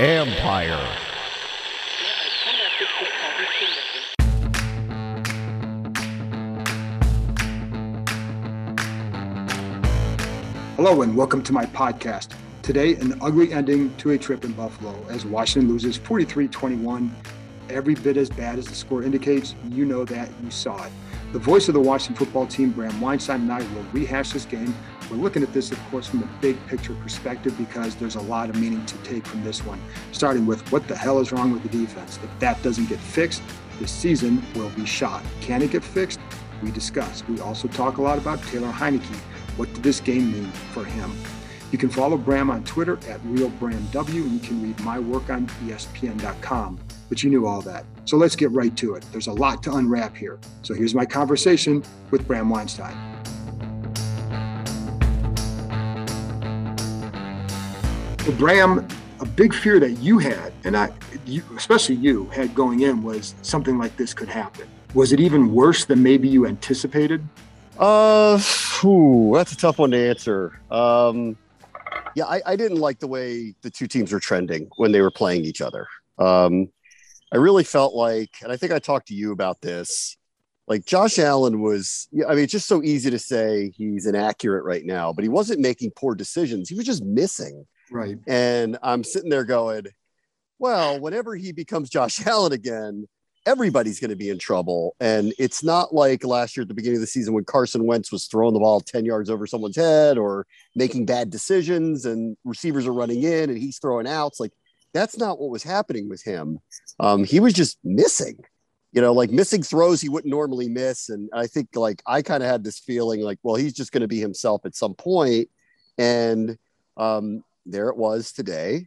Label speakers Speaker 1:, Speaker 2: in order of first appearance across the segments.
Speaker 1: Empire.
Speaker 2: Hello and welcome to my podcast. Today, an ugly ending to a trip in Buffalo as Washington loses 43 21. Every bit as bad as the score indicates. You know that, you saw it. The voice of the Washington football team, Bram Weinstein, and I will rehash this game. We're looking at this, of course, from a big picture perspective because there's a lot of meaning to take from this one. Starting with what the hell is wrong with the defense? If that doesn't get fixed, this season will be shot. Can it get fixed? We discuss. We also talk a lot about Taylor Heinicke. What did this game mean for him? You can follow Bram on Twitter at RealBramW, and you can read my work on ESPN.com. But you knew all that. So let's get right to it. There's a lot to unwrap here. So here's my conversation with Bram Weinstein. So Bram, a big fear that you had, and I, you, especially you, had going in was something like this could happen. Was it even worse than maybe you anticipated?
Speaker 3: Uh, whew, that's a tough one to answer. Um, yeah, I, I, didn't like the way the two teams were trending when they were playing each other. Um, I really felt like, and I think I talked to you about this. Like Josh Allen was, I mean, it's just so easy to say he's inaccurate right now, but he wasn't making poor decisions. He was just missing.
Speaker 2: Right.
Speaker 3: And I'm sitting there going, well, whenever he becomes Josh Allen again, everybody's going to be in trouble. And it's not like last year at the beginning of the season when Carson Wentz was throwing the ball 10 yards over someone's head or making bad decisions and receivers are running in and he's throwing outs. Like that's not what was happening with him. Um, he was just missing, you know, like missing throws he wouldn't normally miss. And I think like I kind of had this feeling like, well, he's just going to be himself at some point. And um, there it was today.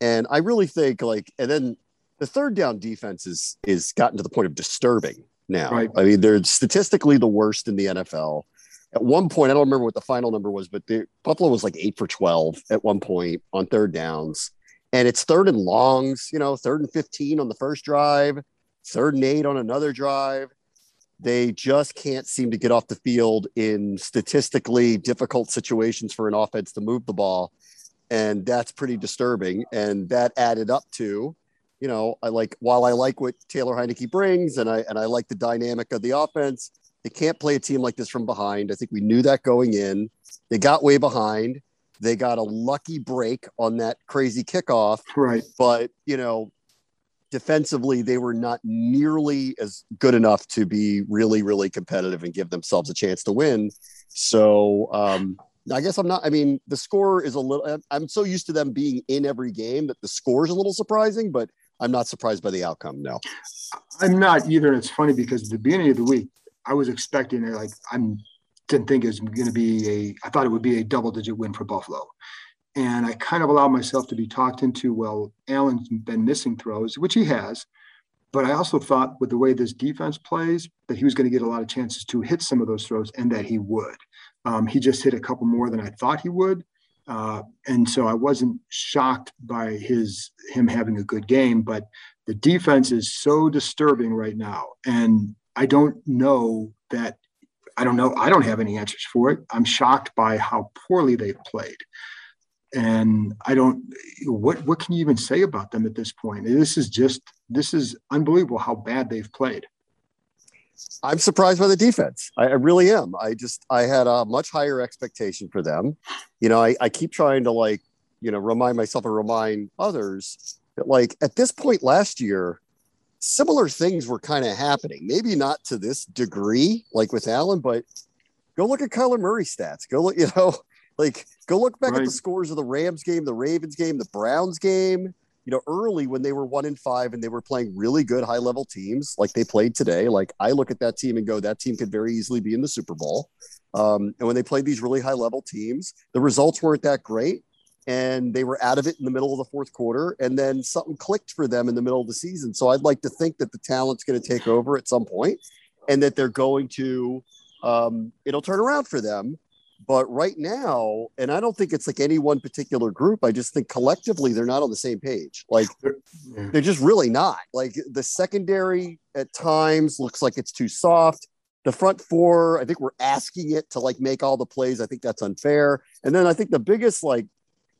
Speaker 3: And I really think like, and then the third down defense is is gotten to the point of disturbing now. Right. I mean, they're statistically the worst in the NFL. At one point, I don't remember what the final number was, but the, Buffalo was like eight for twelve at one point on third downs, and it's third and longs. You know, third and fifteen on the first drive, third and eight on another drive. They just can't seem to get off the field in statistically difficult situations for an offense to move the ball, and that's pretty disturbing. And that added up to you know, I like while I like what Taylor Heinicke brings and I and I like the dynamic of the offense, they can't play a team like this from behind. I think we knew that going in. They got way behind. They got a lucky break on that crazy kickoff.
Speaker 2: Right.
Speaker 3: But, you know, defensively, they were not nearly as good enough to be really, really competitive and give themselves a chance to win. So, um, I guess I'm not. I mean, the score is a little. I'm so used to them being in every game that the score is a little surprising, but I'm not surprised by the outcome. No,
Speaker 2: I'm not either. And it's funny because at the beginning of the week, I was expecting it. like I'm didn't think it was going to be a. I thought it would be a double digit win for Buffalo, and I kind of allowed myself to be talked into. Well, Allen's been missing throws, which he has, but I also thought with the way this defense plays that he was going to get a lot of chances to hit some of those throws, and that he would. Um, he just hit a couple more than I thought he would. Uh, and so I wasn't shocked by his him having a good game, but the defense is so disturbing right now, and I don't know that I don't know I don't have any answers for it. I'm shocked by how poorly they've played, and I don't what what can you even say about them at this point? This is just this is unbelievable how bad they've played.
Speaker 3: I'm surprised by the defense. I, I, really am. I just I had a much higher expectation for them. You know, I, I keep trying to like, you know, remind myself and remind others that like at this point last year, similar things were kind of happening. Maybe not to this degree, like with Allen, but go look at Kyler Murray stats. Go look, you know, like go look back right. at the scores of the Rams game, the Ravens game, the Browns game you know, early when they were one in five and they were playing really good high level teams like they played today, like I look at that team and go, that team could very easily be in the Super Bowl. Um, and when they played these really high level teams, the results weren't that great. and they were out of it in the middle of the fourth quarter. And then something clicked for them in the middle of the season. So I'd like to think that the talent's going to take over at some point and that they're going to, um, it'll turn around for them. But right now, and I don't think it's like any one particular group. I just think collectively they're not on the same page. Like
Speaker 2: Yeah.
Speaker 3: they're just really not. Like the secondary at times looks like it's too soft. The front four, I think we're asking it to like make all the plays. I think that's unfair. And then I think the biggest like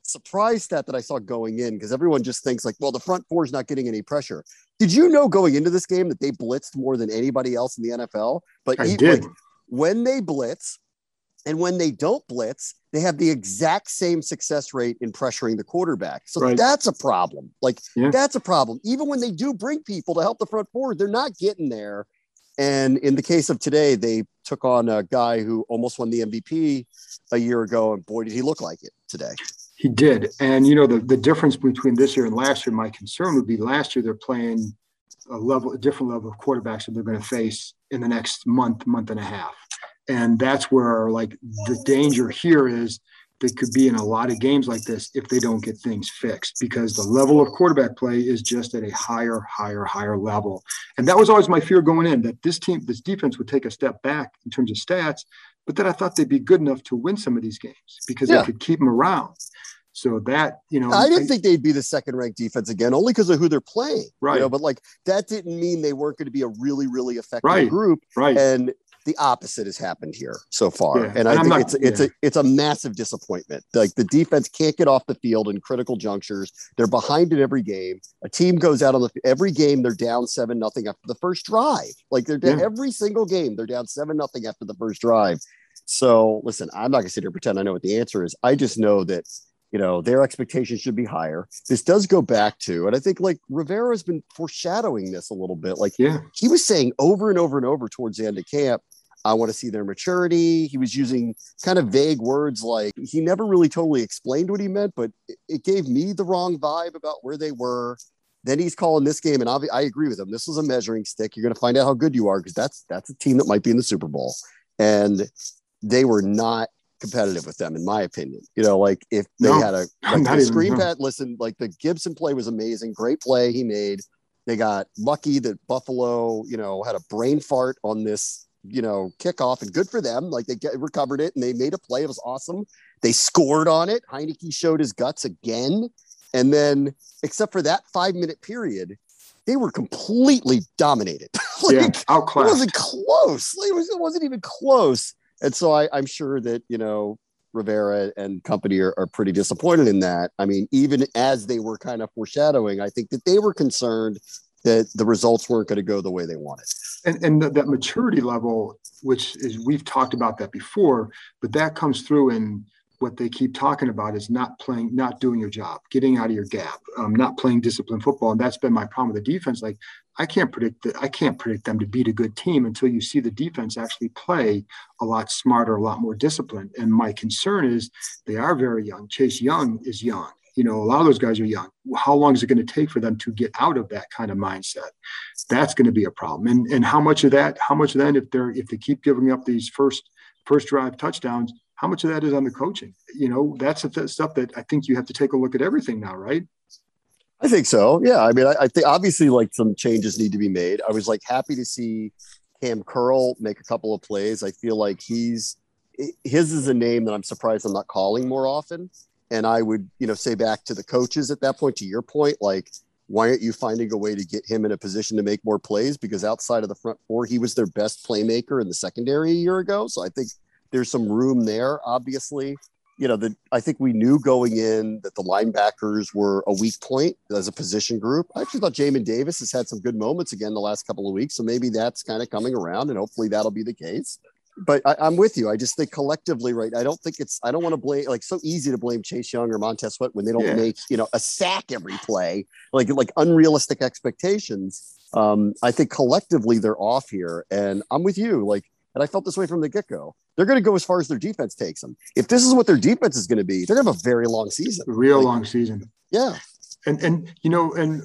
Speaker 3: surprise stat that I saw going in, because everyone just thinks like, well, the front four is not getting any pressure. Did you know going into this game that they blitzed more than anybody else in the NFL? But
Speaker 2: I
Speaker 3: e-
Speaker 2: did.
Speaker 3: like, when they blitz and when they don't blitz, they have the exact same success rate in pressuring the quarterback. So
Speaker 2: Right.
Speaker 3: that's a problem. Like
Speaker 2: Yeah.
Speaker 3: that's a problem. Even when they do bring people to help the front forward, they're not getting there. And in the case of today, they took on a guy who almost won the MVP a year ago, and boy, did he look like it today.
Speaker 2: He did. And you know, the, the difference between this year and last year, my concern would be last year they're playing a level, a different level of quarterbacks that they're going to face in the next month, month and a half. And that's where like the danger here is they could be in a lot of games like this if they don't get things fixed because the level of quarterback play is just at a higher, higher, higher level. And that was always my fear going in that this team, this defense would take a step back in terms of stats, but then I thought they'd be good enough to win some of these games because
Speaker 3: Yeah.
Speaker 2: they could keep them around. So that, you know,
Speaker 3: I didn't think they'd be the second ranked defense again, only because of who they're playing.
Speaker 2: Right.
Speaker 3: You know, but like that didn't mean they weren't going to be a really, really effective
Speaker 2: Right.
Speaker 3: group.
Speaker 2: right.
Speaker 3: And the opposite has happened here so far.
Speaker 2: Yeah.
Speaker 3: And I
Speaker 2: And
Speaker 3: think
Speaker 2: not-
Speaker 3: it's it's
Speaker 2: yeah.
Speaker 3: a it's a massive disappointment. Like the defense can't get off the field in critical junctures. They're behind in every game. A team goes out on the every game, they're down seven nothing after the first drive. Like they're down
Speaker 2: Yeah.
Speaker 3: every single game, they're down seven nothing after the first drive. So listen, I'm not gonna sit here and pretend I know what the answer is. I just know that you know their expectations should be higher. This does go back to, and I think like Rivera has been foreshadowing this a little bit. Like
Speaker 2: yeah.
Speaker 3: he was saying over and over and over towards the end of camp, I want to see their maturity. He was using kind of vague words like he never really totally explained what he meant, but it, gave me the wrong vibe about where they were. Then he's calling this game, and I agree with him. This was a measuring stick. You're going to find out how good you are because that's that's a team that might be in the Super Bowl, and they were not competitive with them, in my opinion. You know, like if they
Speaker 2: No,
Speaker 3: had a like the screen pad. Listen, like the Gibson play was amazing, great play he made. They got lucky that Buffalo, you know, had a brain fart on this, you know, kickoff, and good for them. Like they get, recovered it and they made a play. It was awesome. They scored on it. Heinicke showed his guts again, and then except for that five minute period, they were completely dominated. like,
Speaker 2: yeah.
Speaker 3: it wasn't close. It, was, it wasn't even close. And so I, I'm sure that, you know, Rivera and company are, are pretty disappointed in that. I mean, even as they were kind of foreshadowing, I think that they were concerned that the results weren't going to go the way they wanted.
Speaker 2: and and th- that maturity level, which is we've talked about that before, but that comes through in what they keep talking about is not playing, not doing your job, getting out of your gap, um, not playing disciplined football, and that's been my problem with the defense. Like I can't predict that I can't predict them to beat a good team until you see the defense actually play a lot smarter, a lot more disciplined. And my concern is they are very young. Chase Young is young. You know, a lot of those guys are young. How long is it going to take for them to get out of that kind of mindset? That's going to be a problem. And and how much of that? How much then if they're if they keep giving up these first first drive touchdowns? How much of that is on the coaching? You know, that's the stuff that I think you have to take a look at everything now, right?
Speaker 3: I think so. Yeah. I mean, I, I think obviously like some changes need to be made. I was like happy to see Cam Curl make a couple of plays. I feel like he's his is a name that I'm surprised I'm not calling more often. And I would, you know, say back to the coaches at that point, to your point, like, why aren't you finding a way to get him in a position to make more plays? Because outside of the front four, he was their best playmaker in the secondary a year ago. So I think there's some room there, obviously you know, the I think we knew going in that the linebackers were a weak point as a position group. I actually thought Jamin Davis has had some good moments again the last couple of weeks, so maybe that's kind of coming around, and hopefully that'll be the case. But I, I'm with you. I just think collectively, right? I don't think it's. I don't want to blame like so easy to blame Chase Young or Montez Sweat when they don't
Speaker 2: Yeah.
Speaker 3: make you know a sack every play, like like unrealistic expectations. Um, I think collectively they're off here, and I'm with you. Like, and I felt this way from the get go. They're going to go as far as their defense takes them. If this is what their defense is going to be, they're going to have a very long season.
Speaker 2: Real
Speaker 3: Like,
Speaker 2: long season.
Speaker 3: Yeah.
Speaker 2: and and you know and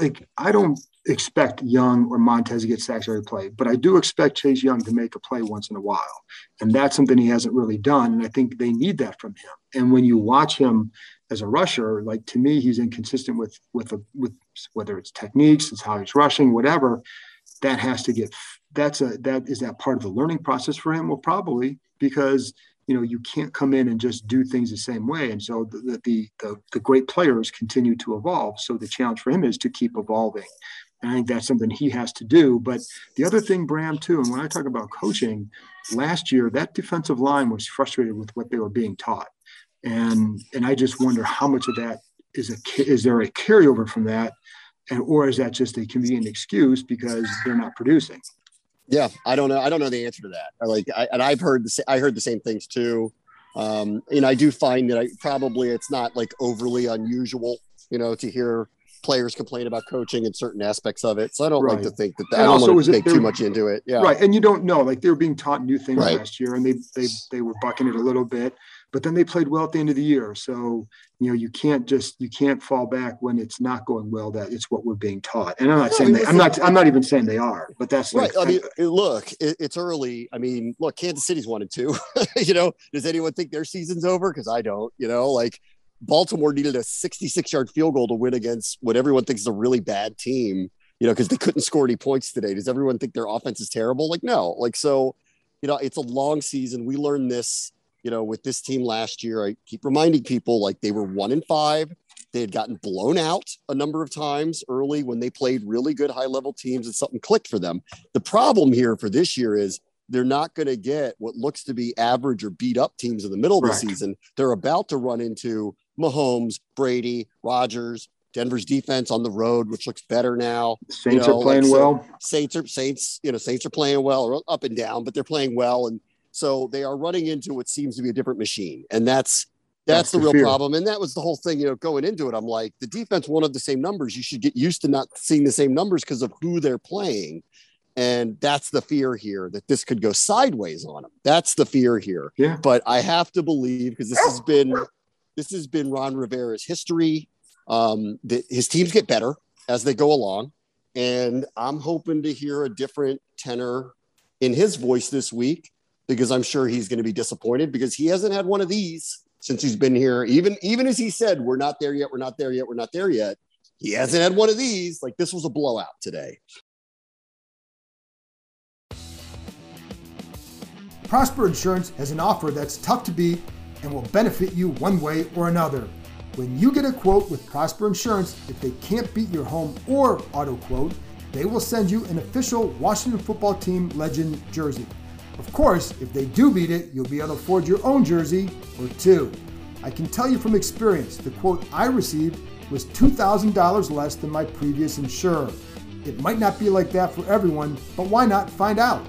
Speaker 2: like i don't expect Young or Montez to get sacks every play, but I do expect Chase Young to make a play once in a while. And that's something he hasn't really done. And I think they need that from him. And when you watch him as a rusher, like to me, he's inconsistent with with a, with whether it's techniques, it's how he's rushing, whatever. That has to get that's a that is that part of the learning process for him. Well, probably because you know you can't come in and just do things the same way and so the the the, the great players continue to evolve so the challenge for him is to keep evolving I think that's something he has to do. But the other thing, Bram, too, and when I talk about coaching, last year that defensive line was frustrated with what they were being taught, and and I just wonder how much of that is a is there a carryover from that, and or is that just a convenient excuse because they're not producing?
Speaker 3: Yeah, I don't know. I don't know the answer to that. Like, I, and I've heard the I heard the same things too. Um, and I do find that I probably it's not like overly unusual, you know, to hear players complain about coaching and certain aspects of it. So I don't right. like to think that, that I don't want to take too much into it. Yeah.
Speaker 2: Right. And you don't know, like they were being taught new things right. last year and they, they, they were bucking it a little bit, but then they played well at the end of the year. So, you know, you can't just, you can't fall back when it's not going well, that it's what we're being taught. And I'm not no, saying they, I'm not, I'm not even saying they are, but that's
Speaker 3: right. Like, I mean, look, it, it's early. I mean, look, Kansas City's wanted to, you know, does anyone think their season's over? Cause I don't, you know, like Baltimore needed a 66 yard field goal to win against what everyone thinks is a really bad team, you know, because they couldn't score any points today. Does everyone think their offense is terrible? Like, no. Like, so, you know, it's a long season. We learned this, you know, with this team last year. I keep reminding people like they were one in five. They had gotten blown out a number of times early when they played really good high level teams and something clicked for them. The problem here for this year is they're not going to get what looks to be average or beat up teams in the middle of the season. They're about to run into Mahomes, Brady, Rodgers, Denver's defense on the road, which looks better now.
Speaker 2: Saints you know, are playing like, well.
Speaker 3: Saints are Saints, you know, Saints are playing well, or up and down, but they're playing well, and so they are running into what seems to be a different machine, and that's that's, that's the, the, real fear. problem. And that was the whole thing, you know, going into it. I'm like, the defense won't have the same numbers. You should get used to not seeing the same numbers because of who they're playing. And that's the fear here that this could go sideways on them. That's the fear here.
Speaker 2: Yeah.
Speaker 3: But I have to believe because this has been this has been Ron Rivera's history. Um, that his teams get better as they go along, and I'm hoping to hear a different tenor in his voice this week because I'm sure he's going to be disappointed because he hasn't had one of these since he's been here. Even even as he said, "We're not there yet. We're not there yet. We're not there yet." He hasn't had one of these. Like this was a blowout today.
Speaker 4: Prosper Insurance has an offer that's tough to beat and will benefit you one way or another. When you get a quote with Prosper Insurance, if they can't beat your home or auto quote, they will send you an official Washington football team legend jersey. Of course, if they do beat it, you'll be able to afford your own jersey or two. I can tell you from experience, the quote I received was $2,000 less than my previous insurer. It might not be like that for everyone, but why not find out?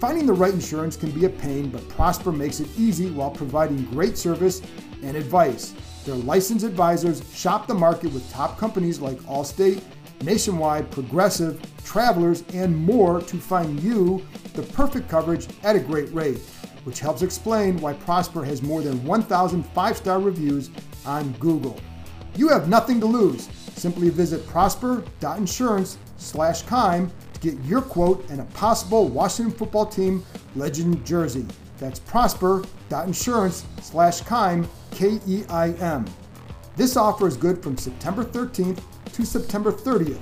Speaker 4: Finding the right insurance can be a pain, but Prosper makes it easy while providing great service and advice. Their licensed advisors shop the market with top companies like Allstate, Nationwide, Progressive, Travelers, and more to find you the perfect coverage at a great rate, which helps explain why Prosper has more than 1,000 five star reviews on Google. You have nothing to lose. Simply visit prosper.insurance slash Get your quote and a possible Washington football team legend jersey. That's prosper.insurance slash Keim, K E I M. This offer is good from September 13th to September 30th.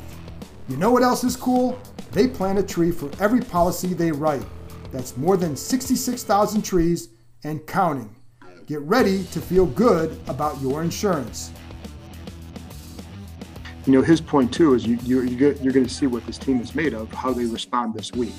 Speaker 4: You know what else is cool? They plant a tree for every policy they write. That's more than 66,000 trees and counting. Get ready to feel good about your insurance
Speaker 2: you know, his point too is you, you you're, going to see what this team is made of, how they respond this week.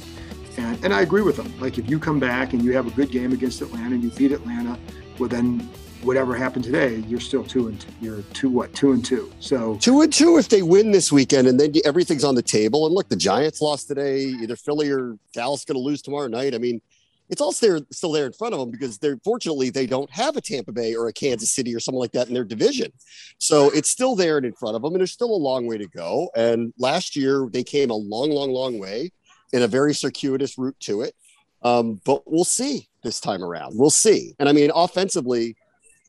Speaker 2: And, and I agree with him. Like if you come back and you have a good game against Atlanta and you beat Atlanta, well then whatever happened today, you're still two and two. You're two what? Two and two. So
Speaker 3: two and two if they win this weekend, and then everything's on the table. And look, the Giants lost today. Either Philly or Dallas going to lose tomorrow night. I mean, it's all still, still there in front of them because they're fortunately they don't have a Tampa Bay or a Kansas City or something like that in their division. So it's still there and in front of them, and there's still a long way to go. And last year they came a long, long, long way in a very circuitous route to it. Um, but we'll see this time around. We'll see. And I mean, offensively,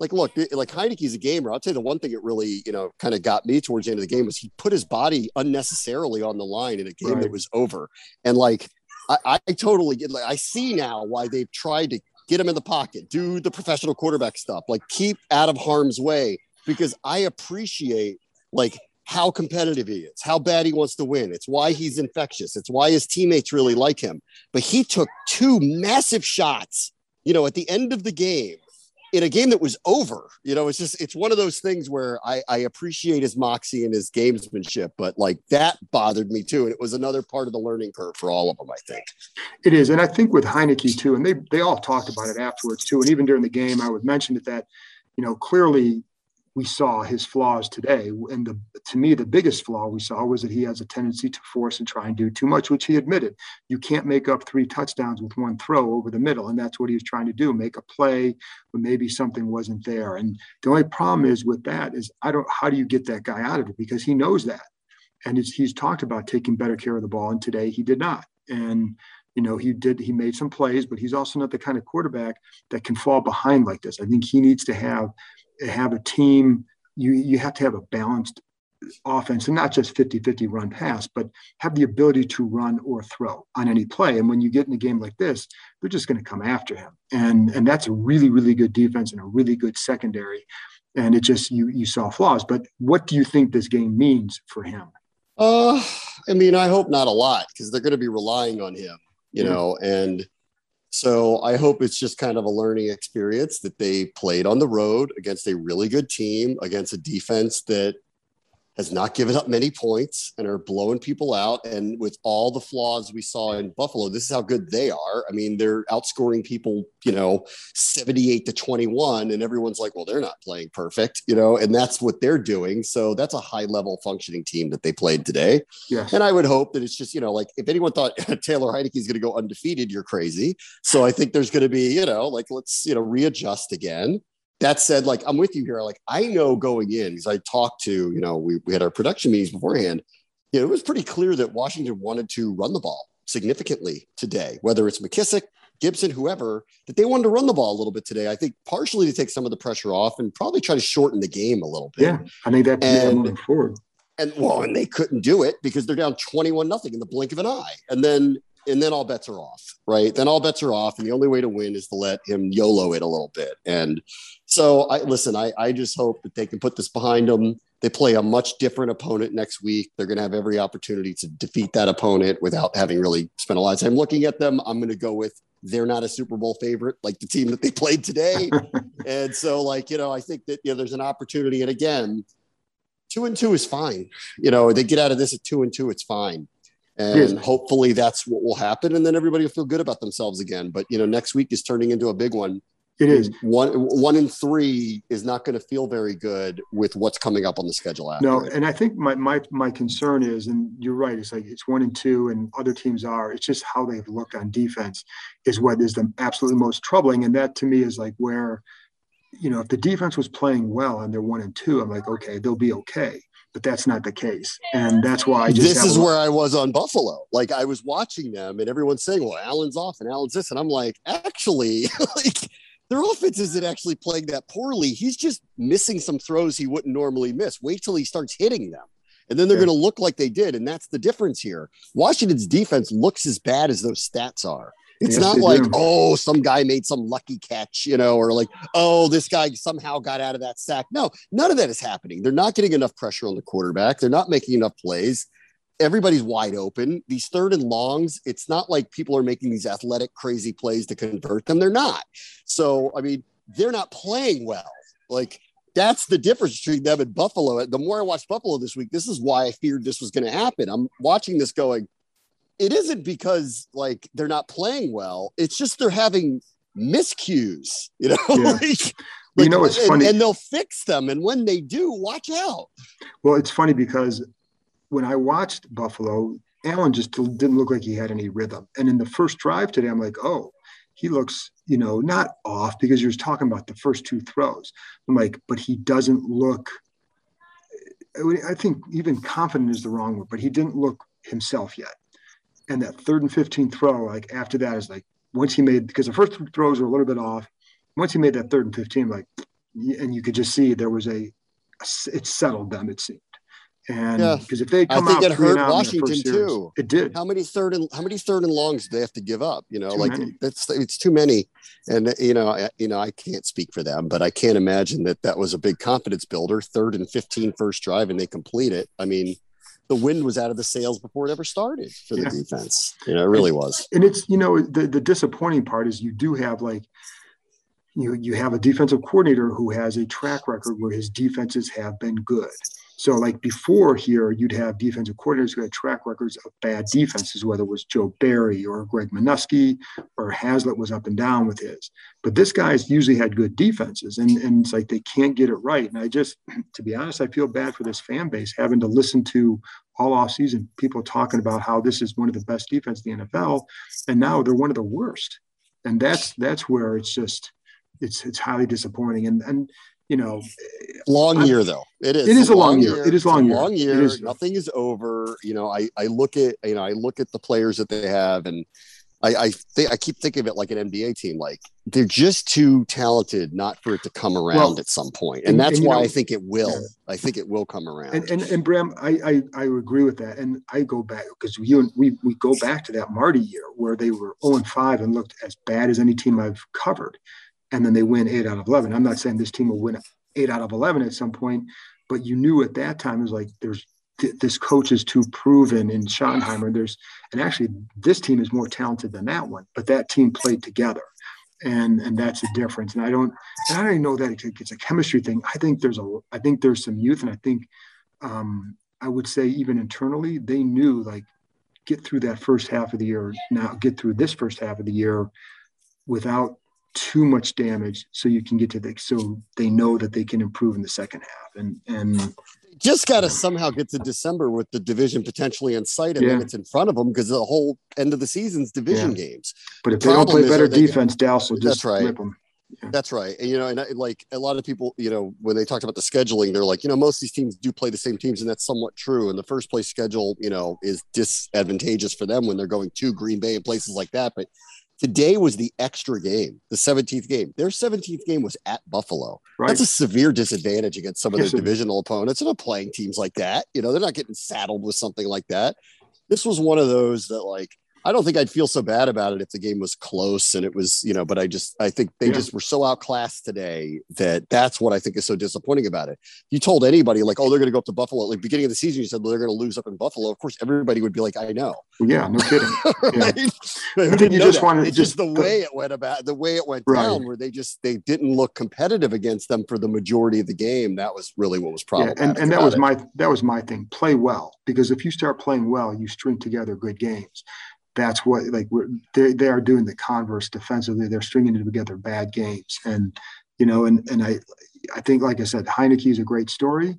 Speaker 3: like look, like Heinicke's a gamer. I'll tell you the one thing that really, you know, kind of got me towards the end of the game was he put his body unnecessarily on the line in a game right. that was over. And like I, I totally get like I see now why they've tried to get him in the pocket, do the professional quarterback stuff, like keep out of harm's way because I appreciate like how competitive he is, how bad he wants to win. It's why he's infectious. It's why his teammates really like him. But he took two massive shots, you know, at the end of the game in a game that was over. You know, it's just it's one of those things where I, I appreciate his moxie and his gamesmanship, but like that bothered me too. And it was another part of the learning curve for all of them, I think.
Speaker 2: It is. And I think with Heinicke too, and they they all talked about it afterwards too. And even during the game, I would mention it that, you know, clearly we saw his flaws today. And the, to me, the biggest flaw we saw was that he has a tendency to force and try and do too much, which he admitted. You can't make up three touchdowns with one throw over the middle. And that's what he was trying to do make a play, but maybe something wasn't there. And the only problem is with that is I don't, how do you get that guy out of it? Because he knows that. And he's talked about taking better care of the ball. And today he did not. And, you know, he did, he made some plays, but he's also not the kind of quarterback that can fall behind like this. I think he needs to have have a team, you you have to have a balanced offense and not just 50-50 run pass, but have the ability to run or throw on any play. And when you get in a game like this, they're just going to come after him. And and that's a really, really good defense and a really good secondary. And it just you you saw flaws. But what do you think this game means for him?
Speaker 3: Uh I mean, I hope not a lot because they're going to be relying on him, you yeah. know, and so I hope it's just kind of a learning experience that they played on the road against a really good team, against a defense that has not given up many points and are blowing people out. And with all the flaws we saw in Buffalo, this is how good they are. I mean, they're outscoring people, you know, 78 to 21. And everyone's like, well, they're not playing perfect, you know, and that's what they're doing. So that's a high level functioning team that they played today.
Speaker 2: Yes.
Speaker 3: And I would hope that it's just, you know, like if anyone thought Taylor Heinicke is going to go undefeated, you're crazy. So I think there's going to be, you know, like let's, you know, readjust again that said, like I'm with you here. Like I know going in because I talked to, you know, we, we had our production meetings beforehand. You know, it was pretty clear that Washington wanted to run the ball significantly today, whether it's McKissic, Gibson, whoever, that they wanted to run the ball a little bit today. I think partially to take some of the pressure off and probably try to shorten the game a little bit.
Speaker 2: Yeah, I think that's and, moving forward.
Speaker 3: And well, and they couldn't do it because they're down 21 nothing in the blink of an eye. And then and then all bets are off, right? Then all bets are off, and the only way to win is to let him YOLO it a little bit. And so, I listen. I, I just hope that they can put this behind them. They play a much different opponent next week. They're going to have every opportunity to defeat that opponent without having really spent a lot of time looking at them. I'm going to go with they're not a Super Bowl favorite like the team that they played today. and so, like you know, I think that you know there's an opportunity. And again, two and two is fine. You know, they get out of this at two and two, it's fine and hopefully that's what will happen and then everybody will feel good about themselves again but you know next week is turning into a big one
Speaker 2: it is
Speaker 3: one one in three is not going to feel very good with what's coming up on the schedule after
Speaker 2: no and i think my my my concern is and you're right it's like it's one and two and other teams are it's just how they've looked on defense is what is the absolutely most troubling and that to me is like where you know if the defense was playing well and they're one and two i'm like okay they'll be okay but that's not the case. And that's why I
Speaker 3: this is where I was on Buffalo. Like I was watching them and everyone's saying, well, Allen's off and Allen's this. And I'm like, actually, like their offense isn't actually playing that poorly. He's just missing some throws he wouldn't normally miss. Wait till he starts hitting them. And then they're yeah. going to look like they did. And that's the difference here. Washington's defense looks as bad as those stats are. It's yes, not like, do. oh, some guy made some lucky catch, you know, or like, oh, this guy somehow got out of that sack. No, none of that is happening. They're not getting enough pressure on the quarterback. They're not making enough plays. Everybody's wide open. These third and longs, it's not like people are making these athletic, crazy plays to convert them. They're not. So, I mean, they're not playing well. Like, that's the difference between them and Buffalo. The more I watched Buffalo this week, this is why I feared this was going to happen. I'm watching this going, it isn't because like they're not playing well. It's just they're having miscues, you know. Yeah. like,
Speaker 2: you know, it's
Speaker 3: and,
Speaker 2: funny,
Speaker 3: and they'll fix them. And when they do, watch out.
Speaker 2: Well, it's funny because when I watched Buffalo, Allen just didn't look like he had any rhythm. And in the first drive today, I'm like, oh, he looks, you know, not off because you're talking about the first two throws. I'm like, but he doesn't look. I think even confident is the wrong word, but he didn't look himself yet and that third and 15 throw, like after that is like once he made because the first throws were a little bit off. Once he made that third and 15, like and you could just see there was a, a it settled them. It seemed. And
Speaker 3: Yeah.
Speaker 2: because if they
Speaker 3: I think
Speaker 2: out
Speaker 3: it hurt Washington,
Speaker 2: series,
Speaker 3: too.
Speaker 2: it did.
Speaker 3: How many third and how many third and longs do they have to give up? You know,
Speaker 2: Too
Speaker 3: like
Speaker 2: many.
Speaker 3: that's it's too many. And you know, I, you know, I can't speak for them, but I can't imagine that that was a big confidence builder. Third and 15 first drive, and they complete it. I mean, the wind was out of the sails before it ever started for the
Speaker 2: Yeah.
Speaker 3: defense. You know, it really was.
Speaker 2: and it's you know the the disappointing part is you do have like you you have a defensive coordinator who has a track record where his defenses have been good. So like before here, you'd have defensive coordinators who had track records of bad defenses, whether it was Joe Barry or Greg Manusky or Haslett was up and down with his. But this guy's usually had good defenses, and and it's like they can't get it right. And I just, to be honest, I feel bad for this fan base having to listen to all off season people talking about how this is one of the best defenses in the NFL, and now they're one of the worst. And that's that's where it's just it's it's highly disappointing. And and you know, eh,
Speaker 3: Long
Speaker 2: I'm-
Speaker 3: year though. It is.
Speaker 2: It is a long year. It is long year.
Speaker 3: Long year.
Speaker 2: is.
Speaker 3: Nothing is over. You know, I I look at you know I look at the players that they have, and I I think I keep thinking of it like an NBA team. Like they're just too talented not for it to come around
Speaker 2: Well,
Speaker 3: at some point, and,
Speaker 2: and-
Speaker 3: that's
Speaker 2: and,
Speaker 3: why
Speaker 2: know-
Speaker 3: I think it will.
Speaker 2: Yeah.
Speaker 3: I think it will come around.
Speaker 2: and and, and Bram, I, I I agree with that. And I go back because you and we we go back to that Marty year where they were 0 and 5 and looked as bad as any team I've covered. And then they win eight out of 11. I'm not saying this team will win eight out of 11 at some point, but you knew at that time it was like there's th- this coach is too proven in Schottenheimer. There's and actually this team is more talented than that one, but that team played together. And and that's the difference. And I don't and I don't even know that it's a, chemistry thing. I think there's a I think there's some youth, and I think um, I would say even internally they knew like get through that first half of the year now get through this first half of the year without too much damage so you can get to the so they know that they can improve in the second half and and
Speaker 3: just got to somehow get to December with the division potentially in sight, and then it's in front of them because the whole end of the season's division games.
Speaker 2: but if they don't play better defense Dallas will just
Speaker 3: That's right.
Speaker 2: flip them
Speaker 3: That's right. And, you know, and I, like a lot of people, you know, when they talked about the scheduling, they're like, you know, most of these teams do play the same teams, and that's somewhat true. And the first place schedule, you know, is disadvantageous for them when they're going to Green Bay and places like that. But today was the extra game, the 17th game. Their 17th game was at Buffalo.
Speaker 2: right
Speaker 3: That's a severe disadvantage against some of their divisional opponents. They're not playing teams like that. You know, they're not getting saddled with something like that. This was one of those that, like, I don't think I'd feel so bad about it if the game was close and it was, you know, but I just, I think they
Speaker 2: Yeah.
Speaker 3: just were so outclassed today that that's what I think is so disappointing about it. You told anybody, like, oh, they're going to go up to Buffalo. Like, beginning of the season, you said well, they're going to lose up in Buffalo. Of course, everybody would be like, I know.
Speaker 2: yeah no kidding
Speaker 3: right? Who didn't
Speaker 2: you just
Speaker 3: that?
Speaker 2: wanted-
Speaker 3: just the way it went about the way it went
Speaker 2: Right.
Speaker 3: down, where they just they didn't look competitive against them for the majority of the game. That was really what was
Speaker 2: yeah,
Speaker 3: problematic.
Speaker 2: and, and that was
Speaker 3: it.
Speaker 2: my that was my thing play well because if you start playing well you string together good games that's what like we're they, they are doing the converse defensively. They're stringing together bad games. And you know and and i i think like i said heinicke is a great story.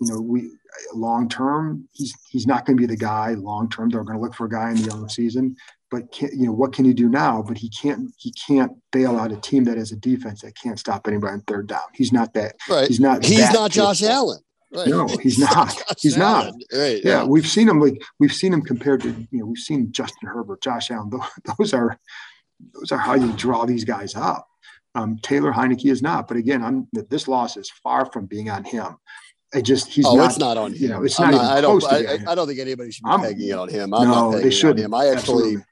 Speaker 2: You know we long term he's he's not going to be the guy. Long term they're going to look for a guy in the young season. But can, you know what can he do now? But he can't he can't bail out a team that has a defense that can't stop anybody on third down. He's not that
Speaker 3: right.
Speaker 2: he's not
Speaker 3: He's not Josh. Allen. Right.
Speaker 2: No, he's not. He's not.
Speaker 3: Right.
Speaker 2: Yeah, we've seen him like we've seen him compared to you know we've seen Justin Herbert, Josh Allen. Those, are those are how you draw these guys up. Um, Taylor Heinicke is not, but again, I'm this loss is far from being on him. I just he's
Speaker 3: oh,
Speaker 2: not.
Speaker 3: it's not on him.
Speaker 2: you know, it's
Speaker 3: I'm
Speaker 2: not
Speaker 3: I don't. I, I, don't think anybody should be
Speaker 2: I'm-
Speaker 3: pegging it on him. I'm
Speaker 2: no,
Speaker 3: not
Speaker 2: they shouldn't.
Speaker 3: him. I actually,
Speaker 2: Absolutely.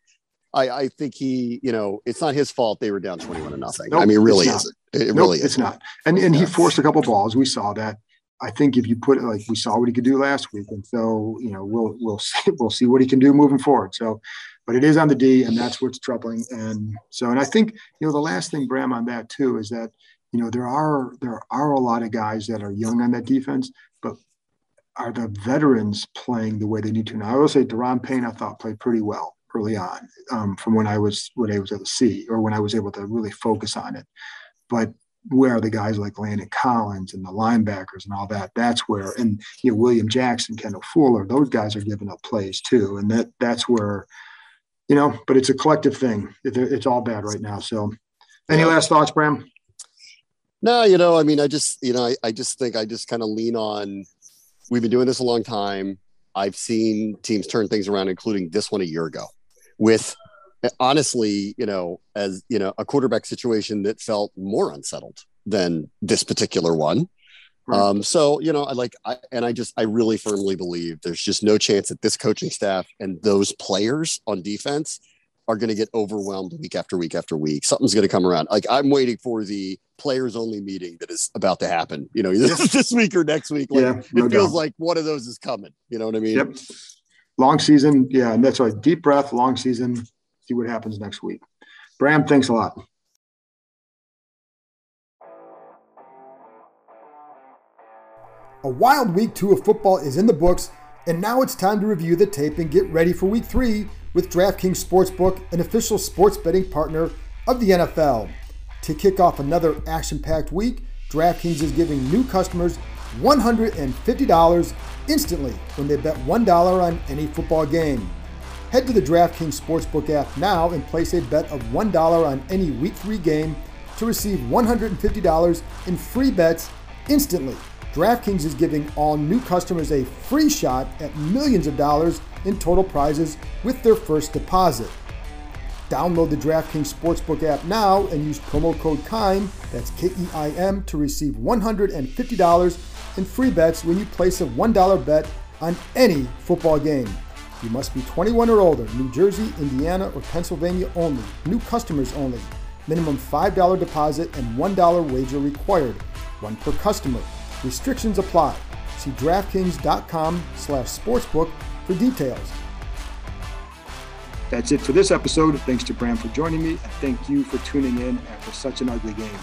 Speaker 3: I, I think he, you know, it's not his fault they were down twenty-one to nothing.
Speaker 2: Nope,
Speaker 3: I mean, it really
Speaker 2: it's
Speaker 3: isn't. It,
Speaker 2: Nope,
Speaker 3: really
Speaker 2: it's
Speaker 3: isn't.
Speaker 2: not. And and he forced a couple balls. We saw that. I think if you put it like we saw what he could do last week, and so you know we'll we'll see we'll see what he can do moving forward. So, but it is on the D, and that's what's troubling. And so, and I think you know the last thing, Bram, on that too is that you know there are there are a lot of guys that are young on that defense, but are the veterans playing the way they need to? Now I will say Da'Ron Payne I thought played pretty well early on um, from when I was when I was able to see or when I was able to really focus on it, but where the guys like Landon Collins and the linebackers and all that? That's where, and you know, William Jackson, Kendall Fuller, those guys are giving up plays too, and that that's where, you know. But it's a collective thing. It, it's all bad right now. So, any last thoughts, Bram?
Speaker 3: No, you know, I mean, I just, you know, I, I just think I just kind of lean on. We've been doing this a long time. I've seen teams turn things around, including this one a year ago, with honestly, you know, as you know, a quarterback situation that felt more unsettled than this particular one. Right. Um, so you know, I like, I, and I just, I really firmly believe there's just no chance that this coaching staff and those players on defense are going to get overwhelmed week after week after week. Something's going to come around. Like I'm waiting for the players only meeting that is about to happen. You know, either this week or next week. Like, yeah, no it feels doubt. like one of those is coming. You know what I mean?
Speaker 5: Yep. Long season, yeah, and that's right. Deep breath, long season. See what happens next week. Bram, thanks a lot.
Speaker 2: A wild week two of football is in the books, and now it's time to review the tape and get ready for week three with DraftKings Sportsbook, an official sports betting partner of the NFL. To kick off another action packed week, DraftKings is giving new customers $150 instantly when they bet $1 on any football game. Head to the DraftKings Sportsbook app now and place a bet of $1 on any Week 3 game to receive $150 in free bets instantly. DraftKings is giving all new customers a free shot at millions of dollars in total prizes with their first deposit. Download the DraftKings Sportsbook app now and use promo code KEIM, that's K E I M, to receive $150 in free bets when you place a $1 bet on any football game. You must be 21 or older, New Jersey, Indiana, or Pennsylvania only, new customers only. Minimum $5 deposit and $1 wager required, one per customer. Restrictions apply. See DraftKings.com slash sportsbook for details.
Speaker 5: That's it for this episode. Thanks to Bram for joining me, and thank you for tuning in after such an ugly game.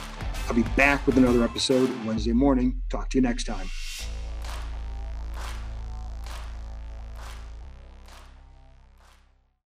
Speaker 5: I'll be back with another episode Wednesday morning. Talk to you next time.